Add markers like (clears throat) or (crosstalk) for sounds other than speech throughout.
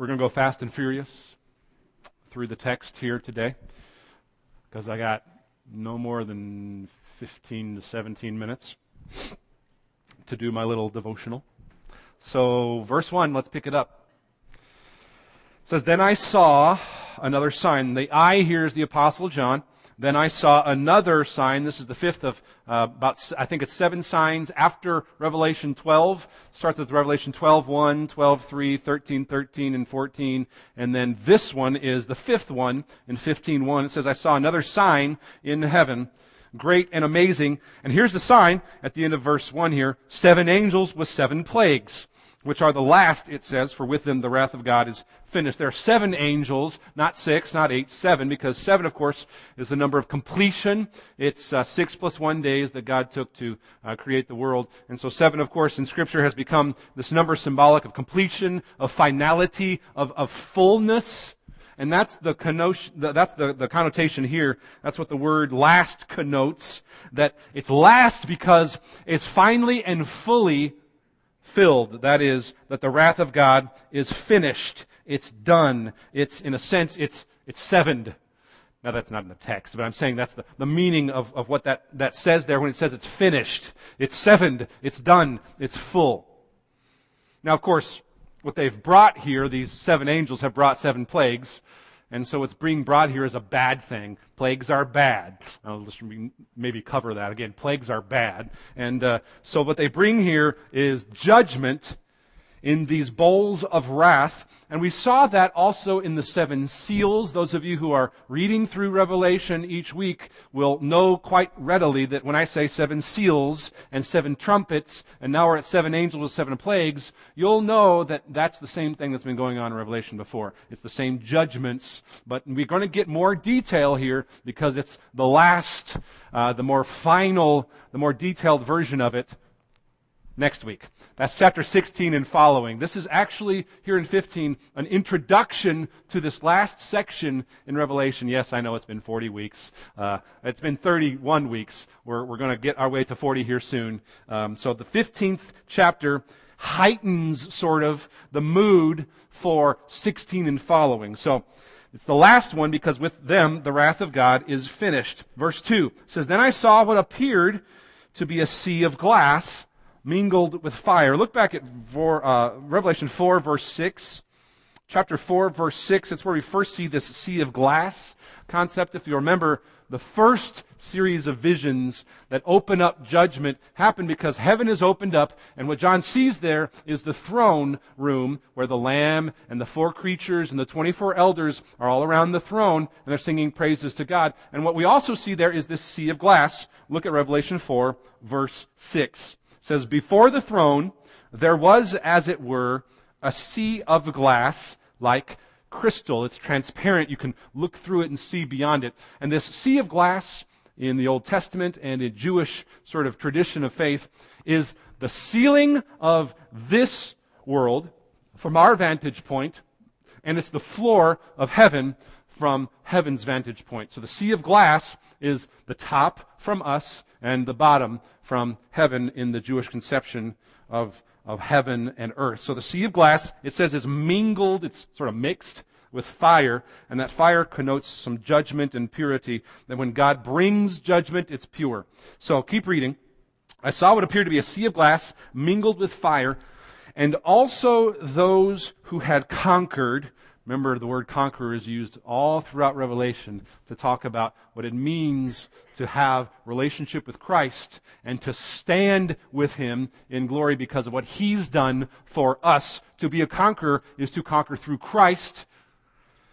We're going to go fast and furious through the text here today because I got no more than 15 to 17 minutes to do my little devotional. So, verse 1, let's pick it up. It says, Then I saw another sign. The I here is the Apostle John. Then I saw another sign. This is the fifth of uh, about, I think it's seven signs after Revelation 12. Starts with Revelation 12, 1, 12, 3, 13, 13, and 14. And then this one is the fifth one in 15, 1. It says, I saw another sign in heaven, great and amazing. And here's the sign at the end of verse 1 here. Seven angels with seven plagues which are the last, it says, for with them the wrath of God is finished. There are seven angels, not six, not eight, seven, because seven, of course, is the number of completion. It's uh, six plus one days that God took to uh, create the world. And so seven, of course, in Scripture has become this number symbolic of completion, of finality, of, of fullness. And that's the connotation, that's the, the connotation here. That's what the word last connotes. That it's last because it's finally and fully filled. That is, that the wrath of God is finished. It's done. It's, in a sense, it's, it's sevened. Now that's not in the text, but I'm saying that's the, the meaning of, of what that, that says there when it says it's finished. It's sevened. It's done. It's full. Now of course, what they've brought here, these seven angels have brought seven plagues. And so what's being brought here is a bad thing. Plagues are bad. I'll just maybe cover that again. Plagues are bad. And uh, so what they bring here is judgment in these bowls of wrath. And we saw that also in the seven seals. Those of you who are reading through Revelation each week will know quite readily that when I say seven seals and seven trumpets, and now we're at seven angels with seven plagues, you'll know that that's the same thing that's been going on in Revelation before. It's the same judgments, but we're going to get more detail here because it's the last, uh, the more final, the more detailed version of it next week. That's chapter 16 and following. This is actually, here in 15, an introduction to this last section in Revelation. Yes, I know it's been 40 weeks. Uh, it's been 31 weeks. We're, we're going to get our way to 40 here soon. Um, so the 15th chapter heightens sort of the mood for 16 and following. So, it's the last one because with them the wrath of God is finished. Verse 2 says, Then I saw what appeared to be a sea of glass mingled with fire. Look back at uh, Revelation 4, verse 6. Chapter 4, verse 6, it's where we first see this sea of glass concept. If you remember, the first series of visions that open up judgment happen because heaven is opened up, and what John sees there is the throne room where the Lamb and the four creatures and the 24 elders are all around the throne, and they're singing praises to God. And what we also see there is this sea of glass. Look at Revelation 4, verse 6 says, Before the throne there was, as it were, a sea of glass like crystal. It's transparent. You can look through it and see beyond it. And this sea of glass in the Old Testament and in Jewish sort of tradition of faith is the ceiling of this world from our vantage point, and it's the floor of heaven from heaven's vantage point. So the sea of glass is the top from us and the bottom from heaven in the Jewish conception of, of heaven and earth. So the sea of glass, it says, is mingled, it's sort of mixed with fire, and that fire connotes some judgment and purity. That when God brings judgment, it's pure. So keep reading. I saw what appeared to be a sea of glass mingled with fire, and also those who had conquered Remember, the word conqueror is used all throughout Revelation to talk about what it means to have relationship with Christ and to stand with Him in glory because of what He's done for us. To be a conqueror is to conquer through Christ.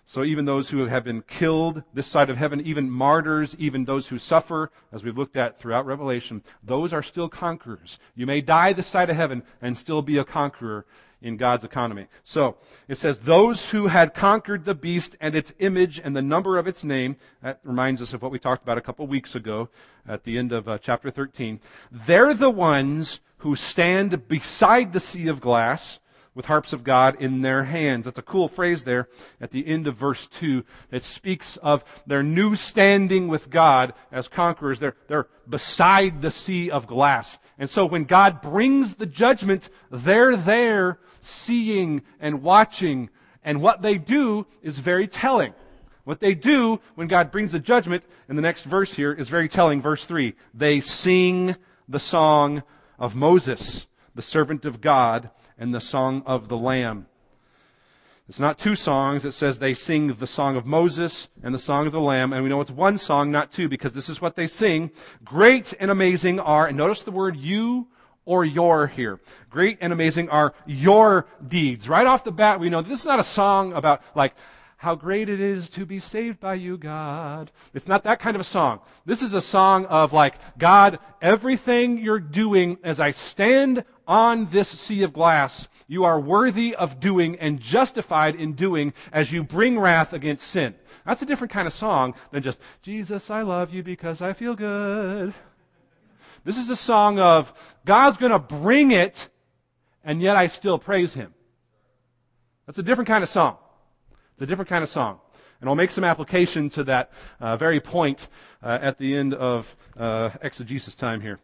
So even those who have been killed this side of heaven, even martyrs, even those who suffer, as we've looked at throughout Revelation, those are still conquerors. You may die this side of heaven and still be a conqueror in God's economy. So, it says, those who had conquered the beast and its image and the number of its name, that reminds us of what we talked about a couple weeks ago at the end of uh, chapter 13. They're the ones who stand beside the sea of glass with harps of God in their hands. That's a cool phrase there at the end of verse 2 that speaks of their new standing with God as conquerors. They're, they're beside the sea of glass. And so when God brings the judgment, they're there seeing and watching And what they do is very telling. What they do when God brings the judgment in the next verse here is very telling. Verse 3. They sing the song of Moses, the servant of God, and the song of the Lamb. It's not two songs. It says they sing the song of Moses and the song of the Lamb. And we know it's one song, not two, because this is what they sing. Great and amazing are, and notice the word you or your here. Great and amazing are your deeds. Right off the bat, we know this is not a song about like, how great it is to be saved by you, God. It's not that kind of a song. This is a song of like, God, everything you're doing as I stand on this sea of glass, you are worthy of doing and justified in doing as you bring wrath against sin. That's a different kind of song than just, Jesus, I love you because I feel good. This is a song of, God's gonna bring it, and yet I still praise Him. That's a different kind of song. It's a different kind of song. And I'll make some application to that uh, very point uh, at the end of uh, exegesis time here.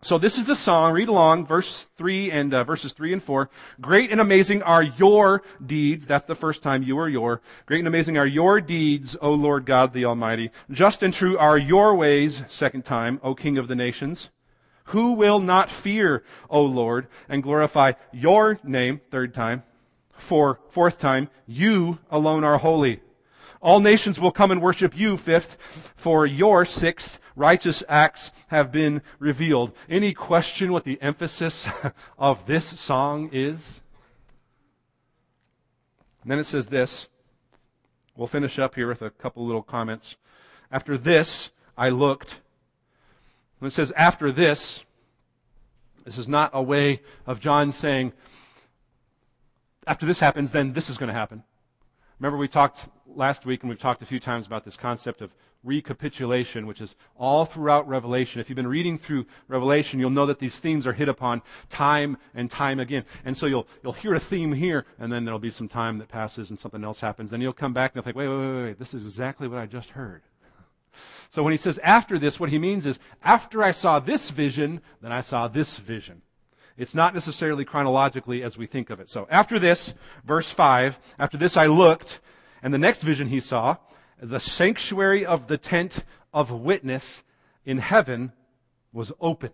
So this is the song. Read along, verse 3 and uh, verses 3 and 4. Great and amazing are your deeds. That's the first time you are your. Great and amazing are your deeds, O Lord God the Almighty. Just and true are your ways, second time, O King of the nations. Who will not fear, O Lord, and glorify your name, third time for fourth time, you alone are holy. All nations will come and worship you, fifth, for your sixth righteous acts have been revealed. Any question what the emphasis (laughs) of this song is? And then it says this. We'll finish up here with a couple little comments. After this, I looked. When it says after this, this is not a way of John saying, after this happens, then this is going to happen. Remember, we talked last week, and we've talked a few times about this concept of recapitulation, which is all throughout Revelation. If you've been reading through Revelation, you'll know that these themes are hit upon time and time again. And so you'll, you'll hear a theme here, and then there'll be some time that passes and something else happens. Then you'll come back and you'll think, wait, wait, wait, wait, this is exactly what I just heard. So when he says after this, what he means is, after I saw this vision, then I saw this vision. It's not necessarily chronologically as we think of it. So after this, verse 5, after this I looked, and the next vision he saw, the sanctuary of the tent of witness in heaven was opened.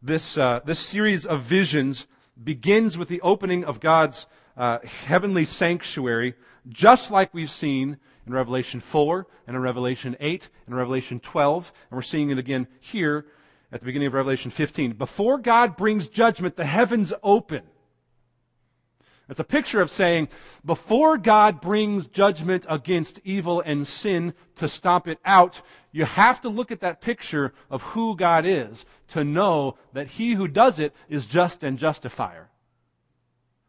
This, uh, this series of visions begins with the opening of God's uh, heavenly sanctuary, just like we've seen in Revelation 4 and in Revelation 8 and Revelation 12, and we're seeing it again here at the beginning of Revelation 15. Before God brings judgment, the heavens open. It's a picture of saying, before God brings judgment against evil and sin to stomp it out, you have to look at that picture of who God is to know that he who does it is just and justifier.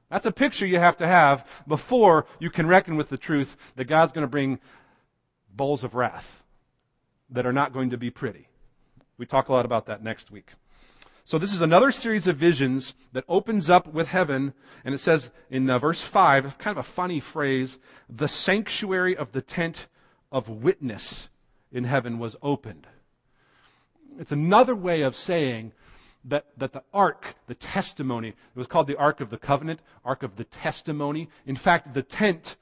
That's a picture you have to have before you can reckon with the truth that God's going to bring bowls of wrath that are not going to be pretty. We talk a lot about that next week. So this is another series of visions that opens up with heaven, and it says in uh, verse 5, kind of a funny phrase, the sanctuary of the tent of witness in heaven was opened. It's another way of saying that, that the ark, the testimony, it was called the ark of the covenant, ark of the testimony. In fact, the tent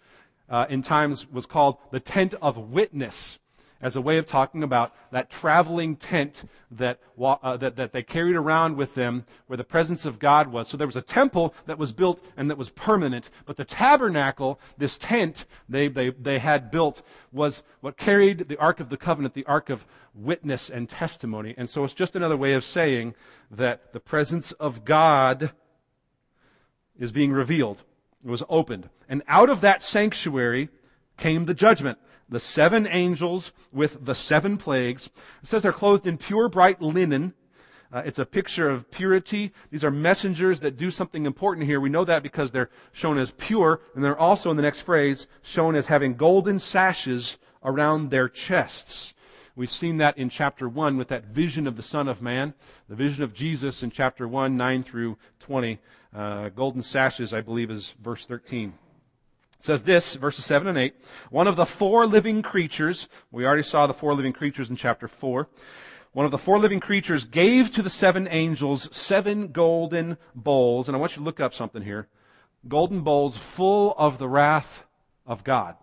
uh, in times was called the tent of witness as a way of talking about that traveling tent that, uh, that, that they carried around with them where the presence of God was. So there was a temple that was built and that was permanent, but the tabernacle, this tent they, they, they had built, was what carried the Ark of the Covenant, the Ark of witness and testimony. And so it's just another way of saying that the presence of God is being revealed. It was opened. And out of that sanctuary came the judgment the seven angels with the seven plagues. It says they're clothed in pure bright linen. Uh, it's a picture of purity. These are messengers that do something important here. We know that because they're shown as pure, and they're also in the next phrase shown as having golden sashes around their chests. We've seen that in chapter 1 with that vision of the Son of Man, the vision of Jesus in chapter 1, 9 through 20. Uh, golden sashes, I believe, is verse 13. It says this, verses 7 and 8. One of the four living creatures, we already saw the four living creatures in chapter 4. One of the four living creatures gave to the seven angels seven golden bowls. And I want you to look up something here. golden bowls full of the wrath of God.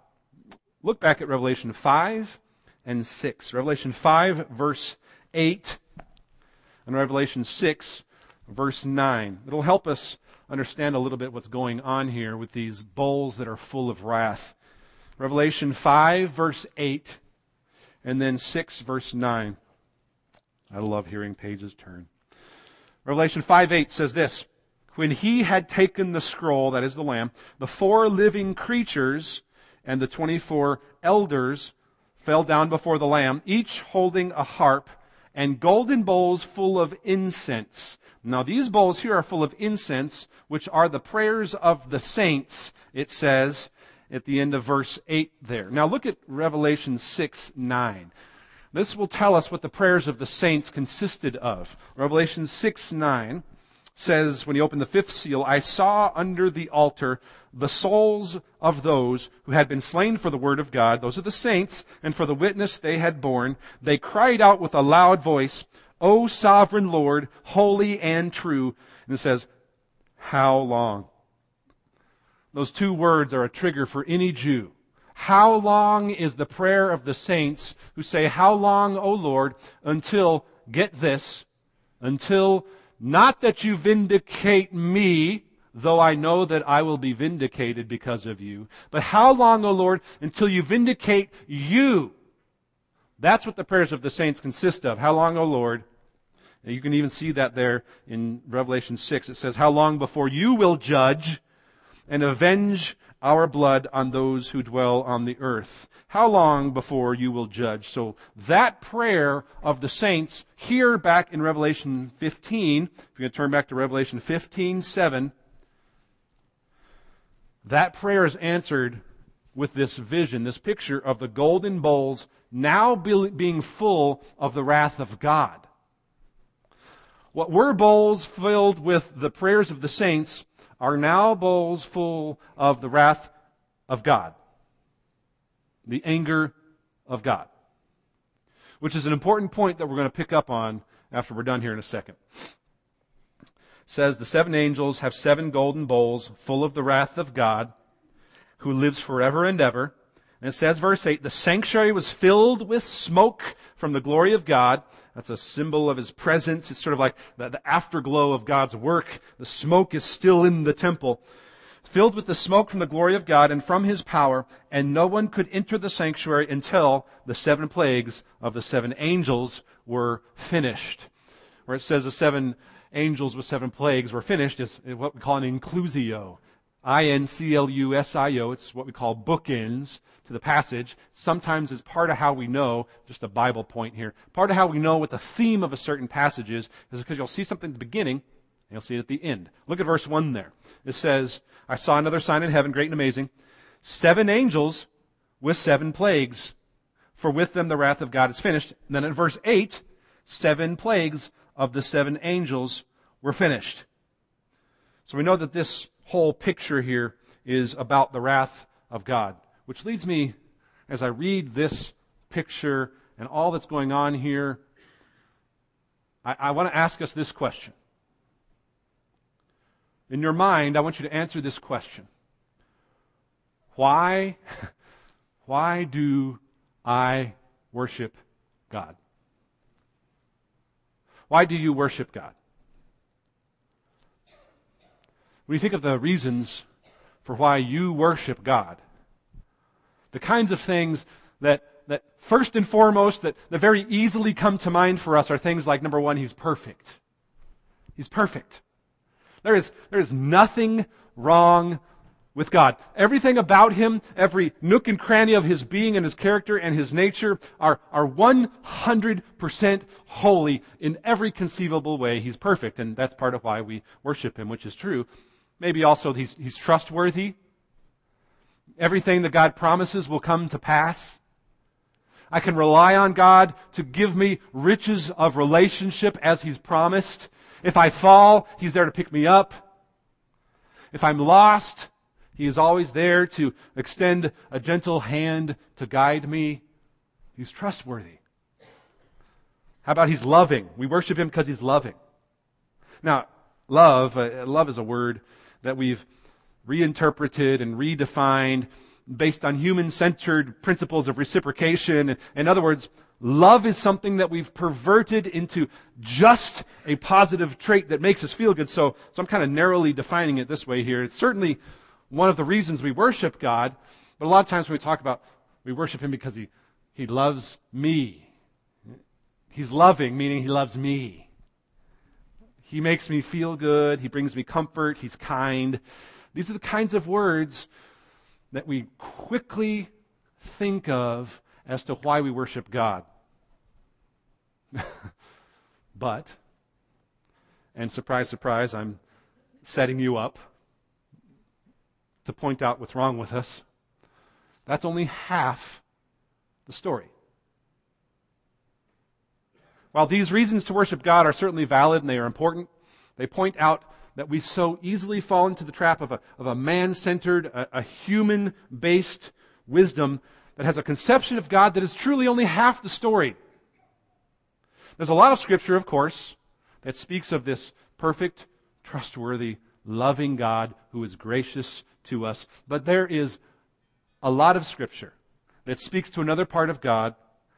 Look back at Revelation 5 and 6. Revelation 5 verse 8 and Revelation 6 verse 9. It'll help us understand a little bit what's going on here with these bowls that are full of wrath. Revelation 5 verse 8 and then 6 verse 9. I love hearing pages turn. Revelation 5 8 says this When he had taken the scroll, that is the Lamb, the four living creatures and the 24 elders fell down before the Lamb, each holding a harp and golden bowls full of incense. Now these bowls here are full of incense, which are the prayers of the saints, it says at the end of verse 8 there. Now look at Revelation 6 9. This will tell us what the prayers of the saints consisted of. Revelation 6 9 says, when he opened the fifth seal, I saw under the altar the souls of those who had been slain for the word of God. Those are the saints, and for the witness they had borne. They cried out with a loud voice, O sovereign Lord, holy and true. And it says, How long? Those two words are a trigger for any Jew. How long is the prayer of the saints who say, How long, O Lord, until, get this, until not that you vindicate me, though I know that I will be vindicated because of you, but how long, O Lord, until you vindicate you? That's what the prayers of the saints consist of. How long, O Lord? you can even see that there in Revelation 6. It says, How long before you will judge and avenge our blood on those who dwell on the earth. How long before you will judge? So that prayer of the saints here back in Revelation 15, if you're going to turn back to Revelation 15, 7, that prayer is answered with this vision, this picture of the golden bowls now being full of the wrath of God. What were bowls filled with the prayers of the saints are now bowls full of the wrath of God. The anger of God. Which is an important point that we're going to pick up on after we're done here in a second. It says the seven angels have seven golden bowls full of the wrath of God who lives forever and ever. And it says verse 8, the sanctuary was filled with smoke from the glory of God that's a symbol of his presence. It's sort of like the, the afterglow of God's work. The smoke is still in the temple filled with the smoke from the glory of God and from his power, and no one could enter the sanctuary until the seven plagues of the seven angels were finished. Where it says the seven angels with seven plagues were finished is what we call an inclusio. I-N-C-L-U-S-I-O. It's what we call bookends to the passage. Sometimes it's part of how we know, just a Bible point here, part of how we know what the theme of a certain passage is, is because you'll see something at the beginning, and you'll see it at the end. Look at verse 1 there. It says, I saw another sign in heaven, great and amazing. Seven angels with seven plagues, for with them the wrath of God is finished. And then in verse 8, seven plagues of the seven angels were finished. So we know that this whole picture here is about the wrath of God. Which leads me, as I read this picture and all that's going on here, I, I want to ask us this question. In your mind, I want you to answer this question. Why, (laughs) why do I worship God? Why do you worship God? When you think of the reasons for why you worship God, the kinds of things that, that first and foremost, that, that very easily come to mind for us are things like number one, He's perfect. He's perfect. There is, there is nothing wrong with God. Everything about Him, every nook and cranny of His being and His character and His nature are, are 100% holy in every conceivable way. He's perfect, and that's part of why we worship Him, which is true. Maybe also he's, he's trustworthy. Everything that God promises will come to pass. I can rely on God to give me riches of relationship as He's promised. If I fall, He's there to pick me up. If I'm lost, He is always there to extend a gentle hand to guide me. He's trustworthy. How about He's loving? We worship Him because He's loving. Now, love, uh, love is a word that we've reinterpreted and redefined based on human centered principles of reciprocation. In other words, love is something that we've perverted into just a positive trait that makes us feel good. So, so I'm kind of narrowly defining it this way here. It's certainly one of the reasons we worship God, but a lot of times when we talk about we worship Him because He, He loves me. He's loving, meaning He loves me. He makes me feel good. He brings me comfort. He's kind. These are the kinds of words that we quickly think of as to why we worship God. (laughs) but, and surprise, surprise, I'm setting you up to point out what's wrong with us. That's only half the story. While these reasons to worship God are certainly valid and they are important, they point out that we so easily fall into the trap of a, of a man centered, a, a human based wisdom that has a conception of God that is truly only half the story. There's a lot of scripture, of course, that speaks of this perfect, trustworthy, loving God who is gracious to us. But there is a lot of scripture that speaks to another part of God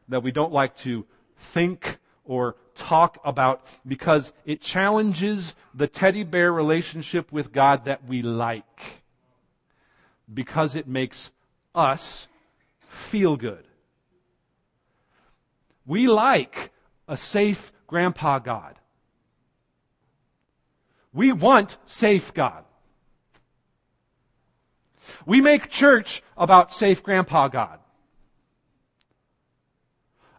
that we don't like to think or talk about because it challenges the teddy bear relationship with God that we like. Because it makes us feel good. We like a safe grandpa God. We want safe God. We make church about safe grandpa God.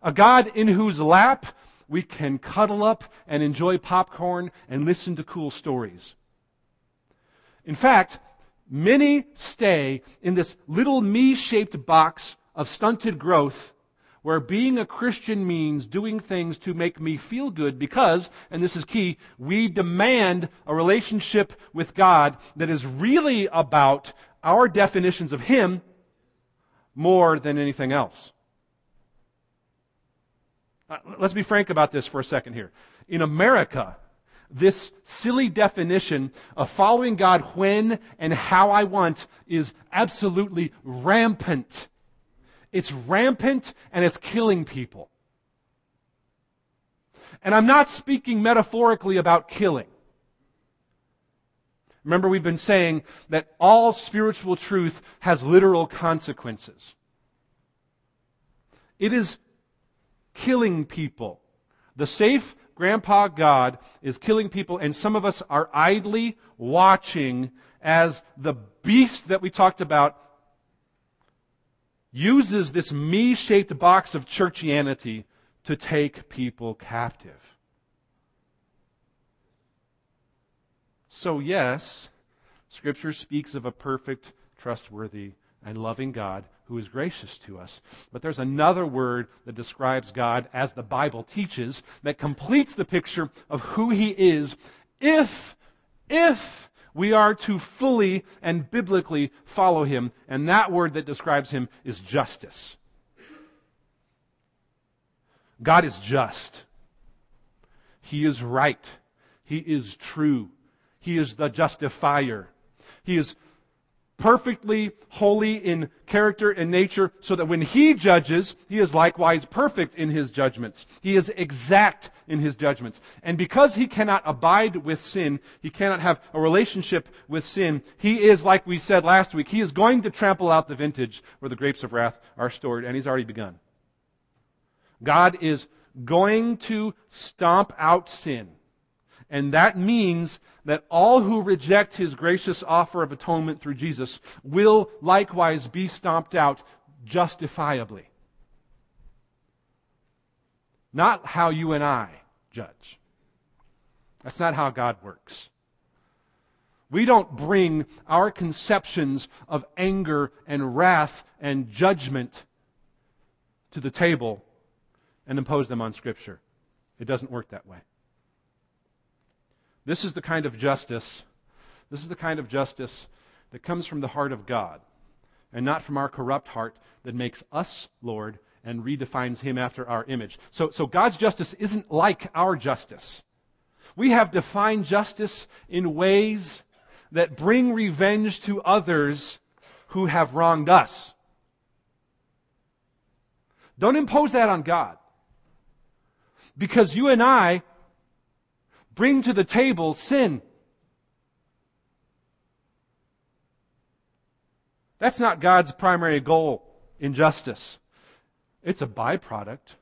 A God in whose lap we can cuddle up and enjoy popcorn and listen to cool stories. In fact, many stay in this little me-shaped box of stunted growth where being a Christian means doing things to make me feel good because, and this is key, we demand a relationship with God that is really about our definitions of Him more than anything else. Uh, let's be frank about this for a second here. In America, this silly definition of following God when and how I want is absolutely rampant. It's rampant and it's killing people. And I'm not speaking metaphorically about killing. Remember, we've been saying that all spiritual truth has literal consequences. It is killing people. The safe grandpa God is killing people, and some of us are idly watching as the beast that we talked about uses this me shaped box of churchianity to take people captive. So, yes, Scripture speaks of a perfect, trustworthy, and loving God who is gracious to us. But there's another word that describes God as the Bible teaches that completes the picture of who He is if, if we are to fully and biblically follow Him. And that word that describes Him is justice. God is just. He is right. He is true. He is the justifier. He is perfectly holy in character and nature so that when he judges, he is likewise perfect in his judgments. He is exact in his judgments. And because he cannot abide with sin, he cannot have a relationship with sin, he is, like we said last week, he is going to trample out the vintage where the grapes of wrath are stored, and he's already begun. God is going to stomp out sin. And that means that all who reject his gracious offer of atonement through Jesus will likewise be stomped out justifiably. Not how you and I judge. That's not how God works. We don't bring our conceptions of anger and wrath and judgment to the table and impose them on Scripture. It doesn't work that way. This is the kind of justice, this is the kind of justice that comes from the heart of God and not from our corrupt heart that makes us Lord and redefines him after our image. So, so God's justice isn't like our justice. We have defined justice in ways that bring revenge to others who have wronged us. Don't impose that on God. Because you and I bring to the table sin. That's not God's primary goal in justice. It's a byproduct.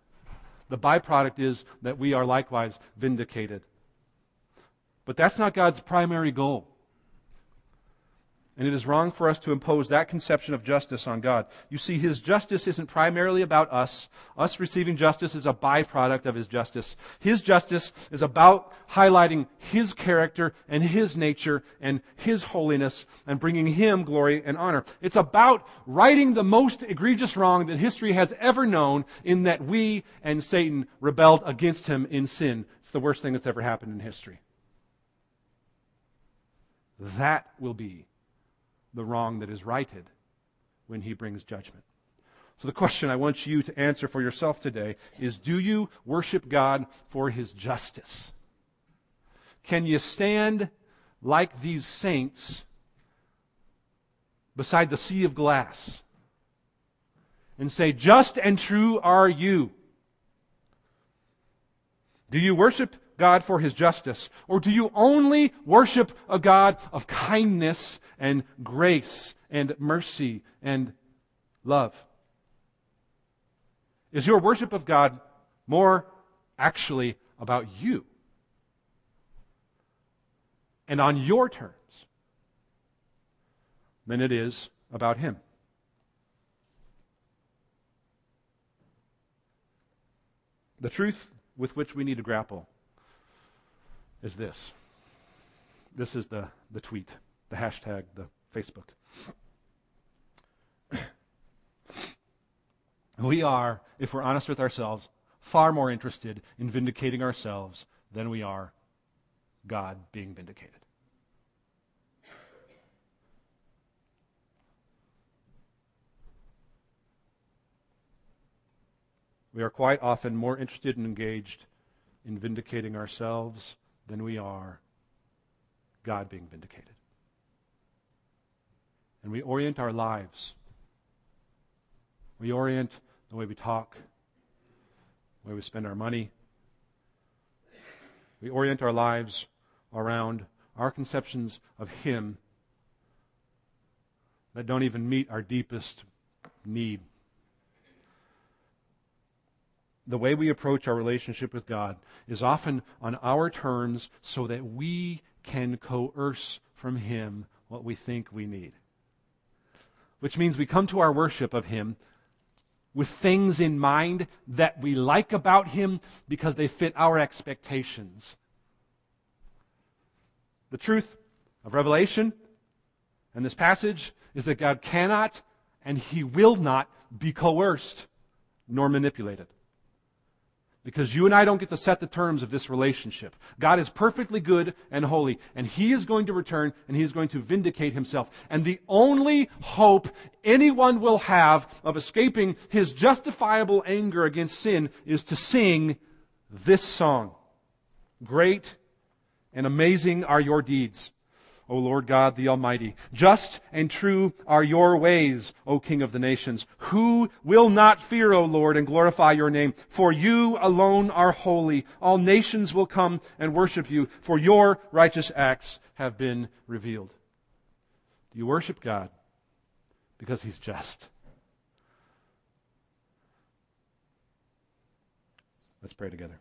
The byproduct is that we are likewise vindicated. But that's not God's primary goal. And it is wrong for us to impose that conception of justice on God. You see, His justice isn't primarily about us. Us receiving justice is a byproduct of His justice. His justice is about highlighting His character and His nature and His holiness and bringing Him glory and honor. It's about righting the most egregious wrong that history has ever known in that we and Satan rebelled against Him in sin. It's the worst thing that's ever happened in history. That will be the wrong that is righted when he brings judgment. So the question I want you to answer for yourself today is do you worship God for his justice? Can you stand like these saints beside the sea of glass and say, Just and true are you? Do you worship God for his justice? Or do you only worship a God of kindness and grace and mercy and love? Is your worship of God more actually about you and on your terms than it is about him? The truth with which we need to grapple is this. This is the, the tweet, the hashtag, the Facebook. (clears throat) we are, if we're honest with ourselves, far more interested in vindicating ourselves than we are God being vindicated. We are quite often more interested and engaged in vindicating ourselves than we are God being vindicated. And we orient our lives. We orient the way we talk, the way we spend our money. We orient our lives around our conceptions of Him that don't even meet our deepest need the way we approach our relationship with God is often on our terms so that we can coerce from Him what we think we need. Which means we come to our worship of Him with things in mind that we like about Him because they fit our expectations. The truth of Revelation and this passage is that God cannot and He will not be coerced nor manipulated. Because you and I don't get to set the terms of this relationship. God is perfectly good and holy, and He is going to return and He is going to vindicate Himself. And the only hope anyone will have of escaping His justifiable anger against sin is to sing this song. Great and amazing are your deeds. O Lord God the Almighty. Just and true are your ways, O King of the nations. Who will not fear, O Lord, and glorify your name? For you alone are holy. All nations will come and worship you, for your righteous acts have been revealed. Do you worship God? Because he's just. Let's pray together.